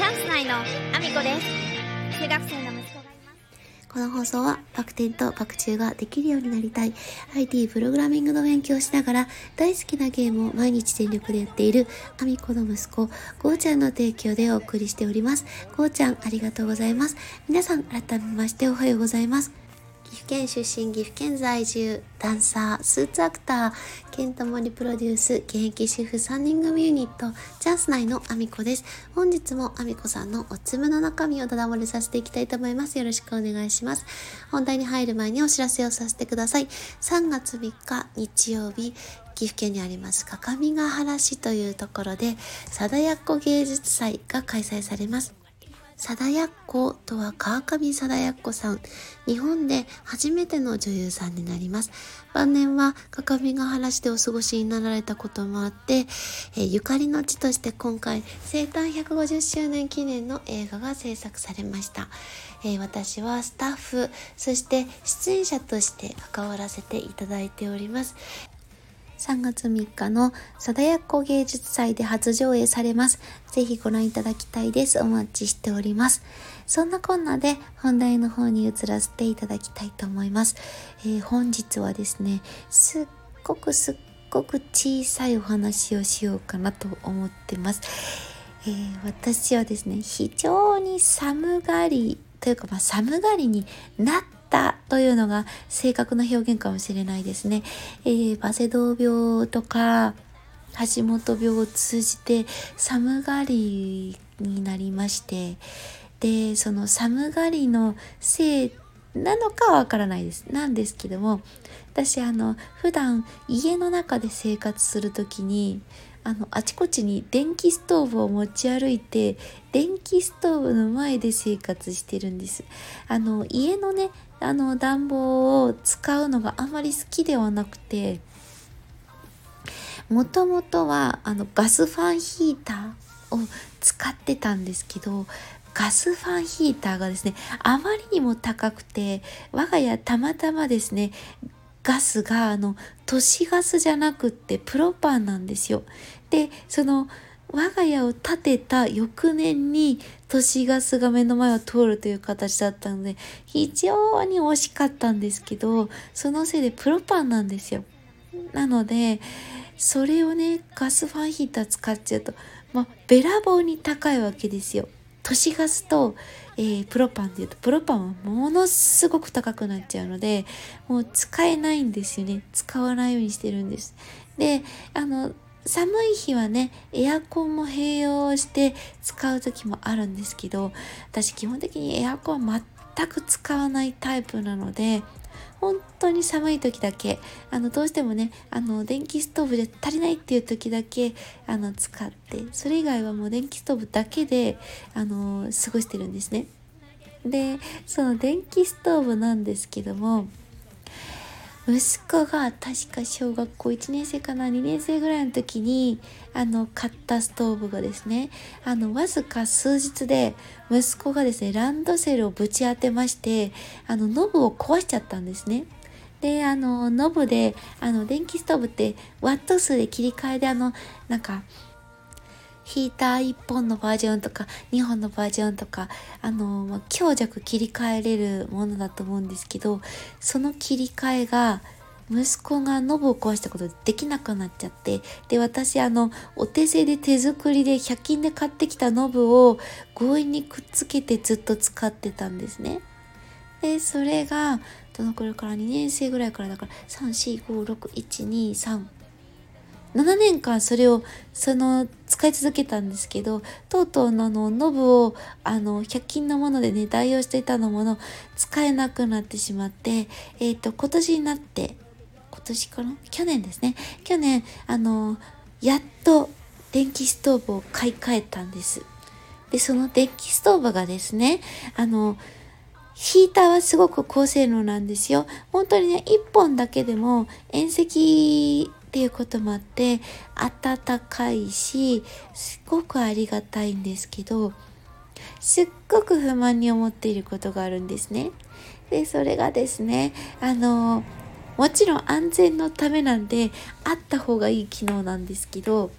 チャンス内のアミコです。中学生の息子がいます。この放送はバク転とバク宙ができるようになりたい IT プログラミングの勉強をしながら大好きなゲームを毎日全力でやっているアミコの息子ゴーちゃんの提供でお送りしております。ゴーちゃんありがとうございます。皆さん改めましておはようございます。岐阜県出身、岐阜県在住、ダンサー、スーツアクター、ケントモリプロデュース、現役主婦3人組ユニット、チャンス内のアミコです。本日もアミコさんのおつむの中身をただ漏れさせていきたいと思います。よろしくお願いします。本題に入る前にお知らせをさせてください。3月3日日曜日、岐阜県にあります各務原市というところで、貞奴芸術祭が開催されます。貞奴とは川上貞奴さん。日本で初めての女優さんになります。晩年は各務原市でお過ごしになられたこともあって、えー、ゆかりの地として今回生誕150周年記念の映画が制作されました。えー、私はスタッフ、そして出演者として関わらせていただいております。3月3日の貞奴芸術祭で初上映されます。ぜひご覧いただきたいです。お待ちしております。そんなこんなで本題の方に移らせていただきたいと思います。えー、本日はですね、すっごくすっごく小さいお話をしようかなと思ってます。えー、私はですね、非常に寒がりというか、まあ、寒がりになってったというのが正確な表現かもしれないですね。えー、バセドウ病とか橋本病を通じて寒がりになりましてでその寒がりのせいなのかわからないです。なんですけども私あの普段家の中で生活する時にあのあちこちに電気ストーブを持ち歩いて電気ストーブの前で生活してるんです。あの家のねあの暖房を使うのがあまり好きではなくてもともとはあのガスファンヒーターを使ってたんですけどガスファンヒーターがですねあまりにも高くて我が家たまたまですねガスがあの都市ガスじゃなくってプロパンなんですよ。でその我が家を建てた翌年に都市ガスが目の前を通るという形だったので非常に惜しかったんですけどそのせいでプロパンなんですよ。なのでそれをねガスファンヒーター使っちゃうと、まあ、べらぼうに高いわけですよ。都市ガスと、えー、プロパンっていうとプロパンはものすごく高くなっちゃうのでもう使えないんですよね。使わないようにしてるんです。であの寒い日はねエアコンも併用して使う時もあるんですけど私基本的にエアコンは全く使わないタイプなので本当に寒い時だけあのどうしてもねあの電気ストーブで足りないっていう時だけあの使ってそれ以外はもう電気ストーブだけであの過ごしてるんですね。でその電気ストーブなんですけども息子が確か小学校1年生かな2年生ぐらいの時にあの買ったストーブがですねあのわずか数日で息子がですねランドセルをぶち当てましてあのノブを壊しちゃったんですね。であのノブであの電気ストーブってワット数で切り替えであのなんかーター1本のバージョンとか2本のバージョンとかあの、まあ、強弱切り替えれるものだと思うんですけどその切り替えが息子がノブを壊したことでできなくなっちゃってで私あのお手製で手作りで100均で買ってきたノブを強引にくっつけてずっと使ってたんですね。でそれがどのくらいから？2年生ぐらいからだから3456123 7年間それをその使い続けたんですけどとうとうのあのノブをあの100均のものでね代用していたのもの使えなくなってしまってえっ、ー、と今年になって今年かな？去年ですね。去年あのやっと電気ストーブを買い替えたんです。でその電気ストーブがですねあのヒーターはすごく高性能なんですよ。本当にね、1本だけでも遠赤っていうこともあって暖かいしすごくありがたいんですけどすっごく不満に思っていることがあるんですね。でそれがですねあのもちろん安全のためなんであった方がいい機能なんですけど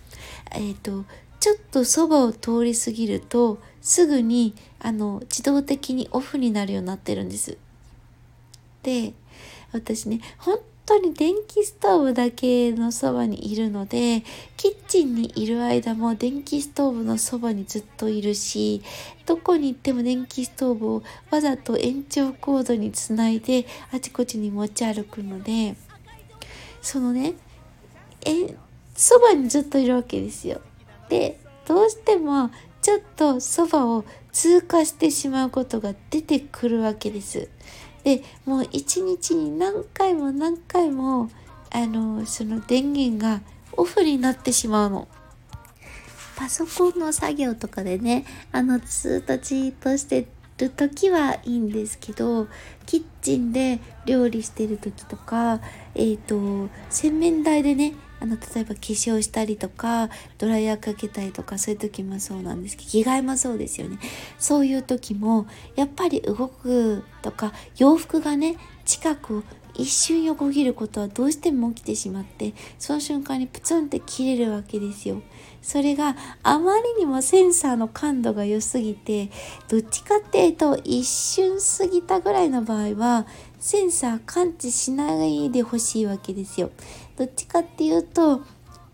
えっ、ー、とちょっとそばを通り過ぎるとすぐにあの自動的にオフになるようになってるんです。で私ね本当に電気ストーブだけのそばにいるのでキッチンにいる間も電気ストーブのそばにずっといるしどこに行っても電気ストーブをわざと延長コードにつないであちこちに持ち歩くのでそのねえそばにずっといるわけですよ。でどうしてもちょっとそばを通過してしまうことが出てくるわけです。でもう一日に何回も何回もあのその電源がオフになってしまうの。パソコンの作業とかでねあのずっとじーっとしてる時はいいんですけどキッチンで料理してる時とかえっ、ー、と洗面台でねあの例えば化粧したりとかドライヤーかけたりとかそういう時もそうなんですけど着替えもそうですよねそういう時もやっぱり動くとか洋服がね近くを一瞬横切ることはどうしても起きてしまってその瞬間にプツンって切れるわけですよ。それがあまりにもセンサーの感度が良すぎてどっちかっていうと一瞬過ぎたぐらいの場合はセンサー感知しないでほしいわけですよ。どっちかっていうと,、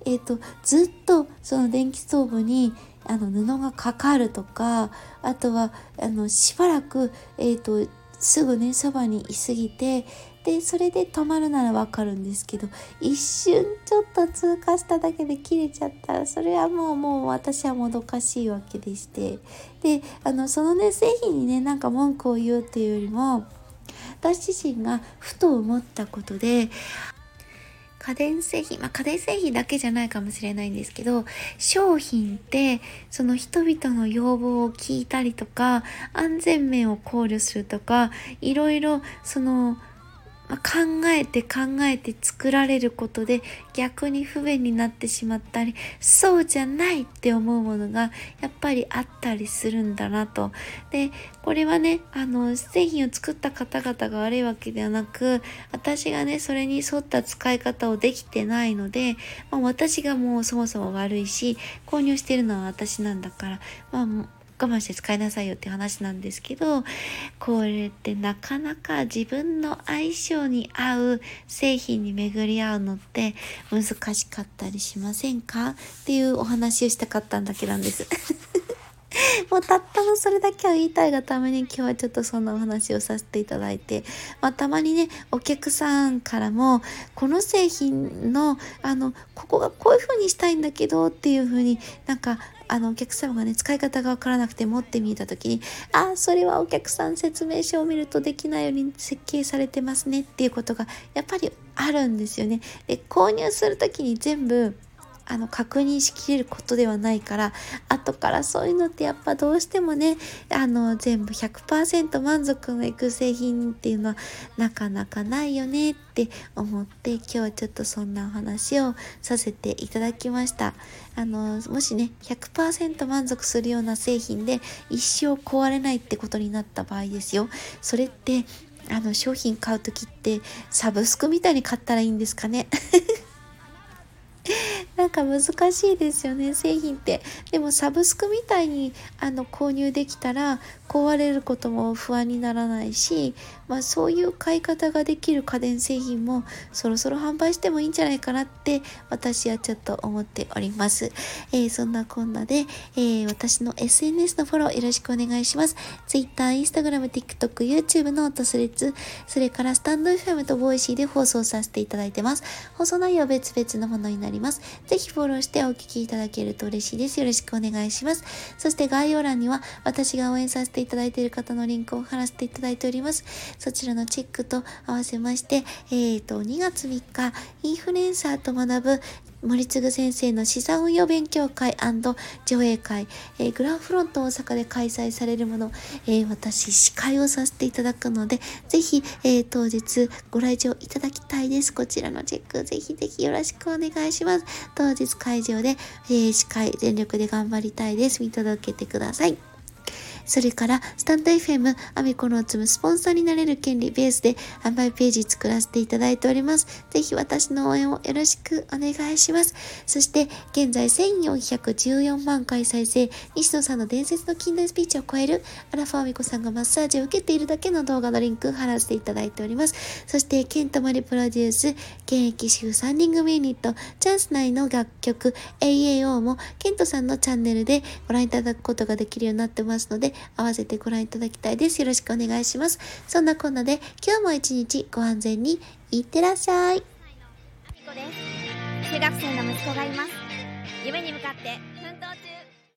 えーと、ずっとその電気ストーブにあの布がかかるとかあとはあのしばらく、えーとすぐねそばにいすぎてでそれで止まるならわかるんですけど一瞬ちょっと通過しただけで切れちゃったらそれはもうもう私はもどかしいわけでしてであのそのね製品にねなんか文句を言うっていうよりも私自身がふと思ったことで家電製品、まあ、家電製品だけじゃないかもしれないんですけど、商品ってその人々の要望を聞いたりとか、安全面を考慮するとか、いろいろそのま、考えて考えて作られることで逆に不便になってしまったりそうじゃないって思うものがやっぱりあったりするんだなと。でこれはねあの製品を作った方々が悪いわけではなく私がねそれに沿った使い方をできてないので、まあ、私がもうそもそも悪いし購入してるのは私なんだから、まあ、我慢して使いなさいよって話なんですけどこれってなかなか自分の相性に合う製品に巡り合うのって難しかったりしませんかっていうお話をしたかったんだけなんです。もうたったのそれだけは言いたいがために今日はちょっとそんなお話をさせていただいて、まあ、たまにね、お客さんからも、この製品の、あの、ここがこういう風にしたいんだけどっていう風になんか、あのお客様がね使い方がわからなくて持ってみた時にああそれはお客さん説明書を見るとできないように設計されてますねっていうことがやっぱりあるんですよね。で購入する時に全部あの確認しきれることではないから後からそういうのってやっぱどうしてもねあの全部100%満足のいく製品っていうのはなかなかないよねって思って今日はちょっとそんなお話をさせていただきました。あのもしね100%満足するような製品で一生壊れないってことになった場合ですよ。それってあの商品買う時ってサブスクみたいに買ったらいいんですかね？なんか難しいですよね製品って。でもサブスクみたいにあの購入できたら壊れることも不安にならないし、まあ、そういう買い方ができる家電製品もそろそろ販売してもいいんじゃないかなって私はちょっと思っております、えー、そんなこんなで、えー、私の SNS のフォローよろしくお願いします。Twitter、Instagram、TikTok、YouTube のトスレッツそれからスタンド FM と Voicy で放送させていただいてます。放送内容は別々のものになります。ぜぜひフォローしてお聞きいただけると嬉しいですよろしくお願いしますそして概要欄には私が応援させてていただいている方のリンクを貼らせていただいております。そちらのチェックと合わせまして、えっ、ー、と、2月3日、インフルエンサーと学ぶ森次先生の資産運用勉強会上映会、えー、グランフロント大阪で開催されるもの、えー、私司会をさせていただくので、ぜひ、えー、当日ご来場いただきたいです。こちらのチェックぜひぜひよろしくお願いします。当日会場で、え司会全力で頑張りたいです。見届けてください。それから、スタンド FM、アミコの積むスポンサーになれる権利ベースで販売ページ作らせていただいております。ぜひ私の応援をよろしくお願いします。そして、現在1414万回再生、西野さんの伝説の近代スピーチを超える、アラファーアミコさんがマッサージを受けているだけの動画のリンク貼らせていただいております。そして、ケントマリプロデュース、現役主婦3人組ユニット、チャンス内の楽曲、AAO も、ケントさんのチャンネルでご覧いただくことができるようになってますので、合わせてご覧いただきたいです。よろしくお願いします。そんなこんなで、今日も一日ご安全にいってらっしゃい。中学生の息子がいます夢に向かって奮闘中